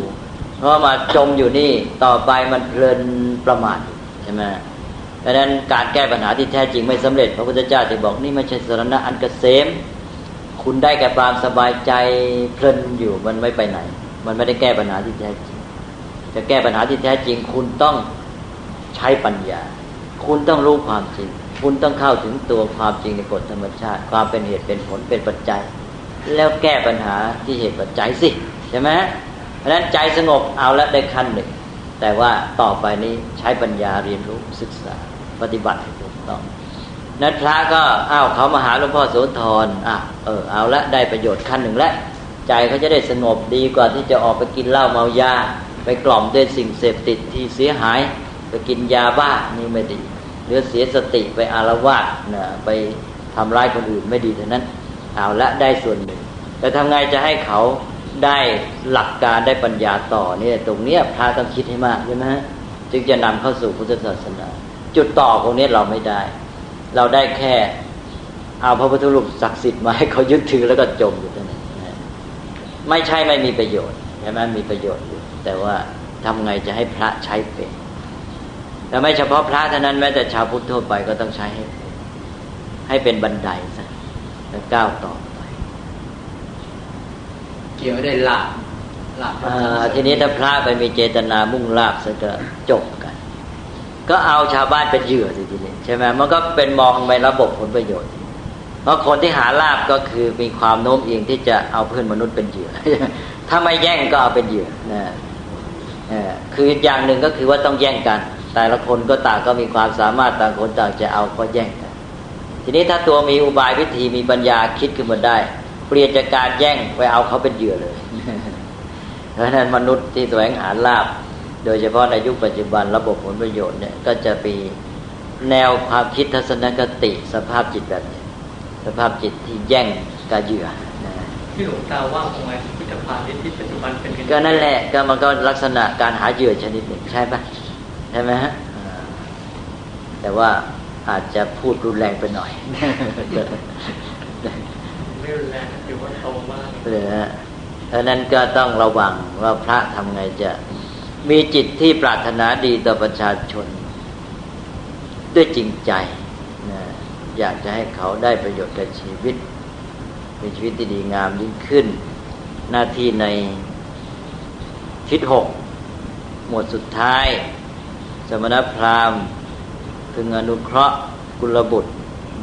S2: เพราะมาจมอยู่นี่ต่อไปมันเพลินประมาทใช่ไหม ดังนั้นการแก้ปัญหาที่แท้จริงไม่สำเร็จ พระพุทธเจ้าจะบอกนี่ไม่ใช่สรณะอันกเกษม คุณได้แก่ความสบายใจเพลินอยู่มันไม่ไปไหน มันไม่ได้แก้ปัญหาที่แท้จริง จะแก้ปัญหาที่แท้จริง คุณต้องใช้ปัญญา คุณต้องรู้ความจริง คุณต้องเข้าถึงตัวความจริงในกฎธรรมชาติ ความเป็นเหตุเป็นผลเป็นปัจจัย แล้วแก้ปัญหาที่เหตุปัจจัยสิใช่ไหมเพราะนั้นใจสงบเอาล้วได้ขั้นหนึ่งแต่ว่าต่อไปนี้ใช้ปัญญาเรียนรู้ศึกษา ปฏิบัติให้ถูกต้องนั้นพระก็อ้าวเขามาหาหลวงพ่อโสธรอะเออเอาละได้ประโยชน์ขั้นหนึ่งแล้วใจเขาจะได้สงบดีกว่าที่จะออกไปกินเหล้าเมายา ไปกล่อมด้วยสิ่งเสพติดที่เสียหาย ไปกินยาบ้านี่ไม่ดีหรือเสียสติไปอารวาสนะไปทำร้ายคนอื่นไม่ดีเท่านั้นเอาละได้ส่วนหนึ่ง แต่ทำไงจะให้เขาได้หลักการได้ปัญญาต่อเนี่ยตรงเนี้ยพระต้องคิดให้มากใช่ไหมจึงจะนำเข้าสู่พุทธศาสนา จุดต่อตรงนี้เราไม่ได้ เราได้แค่เอาพระพุทธรูปศักดิ์สิทธิ์มาให้เขายึดถือแล้วก็จมอยู่ตรงนี้ไม่ใช่ไม่มีประโยชน์ใช่ไหมมีประโยชน์อยู่ แต่ว่าทำไงจะให้พระใช้เป็นแต่ไม่เฉพาะพระเท่านั้นแม้แต่ชาวพุทธทั่วไปก็ต้องใช้ให้ให้เป็นบันไดซะแล้วก้าวต่อไป
S3: เกี่ยวได้ลาบลาบ
S2: ทีนี้ถ้าพระไปมีเจตนามุ่งลาบซะก็จบ ก็เอาชาวบ้านเป็นเหยื่อสิทีนี้ใช่ไหมมันก็เป็นมองไประบบผลประโยชน์ เพราะคนที่หาลาบก็คือมีความโน้มเอียงที่จะเอาเพื่อนมนุษย์เป็นเหยื่อ ถ้าไม่แย่งก็เอาเป็นเหยื่อนะคืออย่างหนึ่งก็คือว่าต้องแย่งกัน แต่ละคนก็ต่างก็มีความสามารถต่างคนต่างจะเอาก็แย่งกัน ทีนี้ถ้าตัวมีอุบายวิธีมีปัญญาคิดขึ้นมาได้ เปลี่ยนจากการแย่งไปเอาเขาเป็นเหยื่อเลยเพราะนั้นมนุษย์ที่แสวงหาลาบ โดยเฉพาะในยุคปัจจุบันระบบผลประโยชน์เนี่ยก็จะมีแนวความคิดทัศนคติ สภาพจิตแบบนี้สภาพจิตที่แย่งกับเหยื่อ
S4: ที่หลวงตาว่าคงไงพิพิธภัณฑ์ที่ปัจจุบันเป็น
S2: ก็นั่นแหละก็มันก็ลักษณะการหาเหยื่อชนิดหนึ่งใช่ปะใช่ไหมฮะแต่ว่าอาจจะพูดรุนแรงไปหน่อย
S4: ไม่รุนแรงถือว่าโตมาก
S2: เลยฮะเพราะนั้นก็ต้องระวังว่าพระทำไงจะ มีจิตที่ปรารถนาดีต่อประชาชน ด้วยจริงใจนะอยากจะให้เขาได้ประโยชน์กับชีวิต มีชีวิตที่ดีงามยิ่งขึ้น หน้าที่ในทิศหกหมวดสุดท้าย สมณพราหมณ์พึงอนุเคราะห์กุลบุตร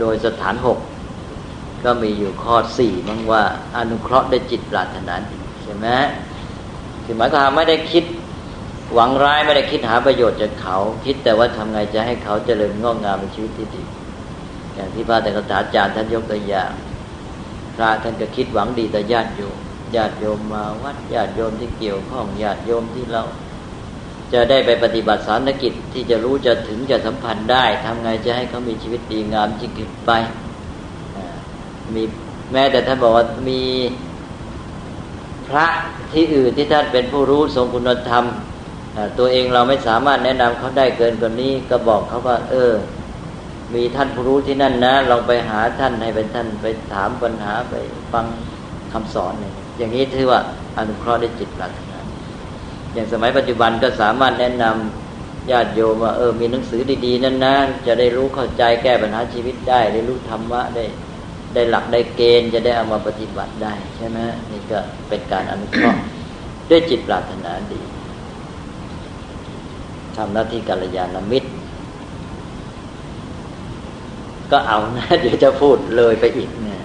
S2: โดยสถานหกก็มีอยู่ข้อสี่มั้งว่าอนุเคราะห์ได้จิตปรารถนาดีใช่ไหมคือหมายความไม่ได้คิด หวังร้ายไม่ได้คิดหาประโยชน์จากเขา คิดแต่ว่าทำไงจะให้เขาเจริญงอกงามในชีวิตที่ดีอย่างที่พระแต่กษาจารย์ท่านยกตัวอย่างพระท่านก็คิดหวังดีแต่ญาติโยมญาติโยมมาวัดญาติโยมที่เกี่ยวข้องญาติโยมที่เรา จะได้ไปปฏิบัติสารกิจที่จะรู้จะถึงจะสัมพันธ์ได้ทำไงจะให้เขามีชีวิตดีงามยิ่งขึ้นไปมีแม้แต่ท่านบอกว่ามีพระที่อื่นที่ท่านเป็นผู้รู้ทรงคุณธรรม ตัวเองเราไม่สามารถแนะนำเขาได้เกินกว่านี้ ก็บอกเขาว่า เออ มีท่านผู้รู้ที่นั่นนะลองไปหาท่านให้เป็นท่านไปถามปัญหาไปฟังคำสอนอย่างนี้ถือว่าอนุเคราะห์ได้จิตหลักอย่างสมัยปัจจุบันก็สามารถแนะนำญาติโยมว่าเออมีหนังสือดี ๆ นั้นนะจะได้รู้เข้าใจแก้ปัญหาชีวิตได้ ได้รู้ธรรมะได้ ได้หลักได้เกณฑ์จะได้เอามาปฏิบัติได้ใช่ไหมนี่ก็เป็นการอนุเคราะห์ด้วยจิตปรารถนาดี ทำหน้าที่กัลยาณมิตร ก็เอานะ เดี๋ยวจะพูดเลยไปอีกเนี่ย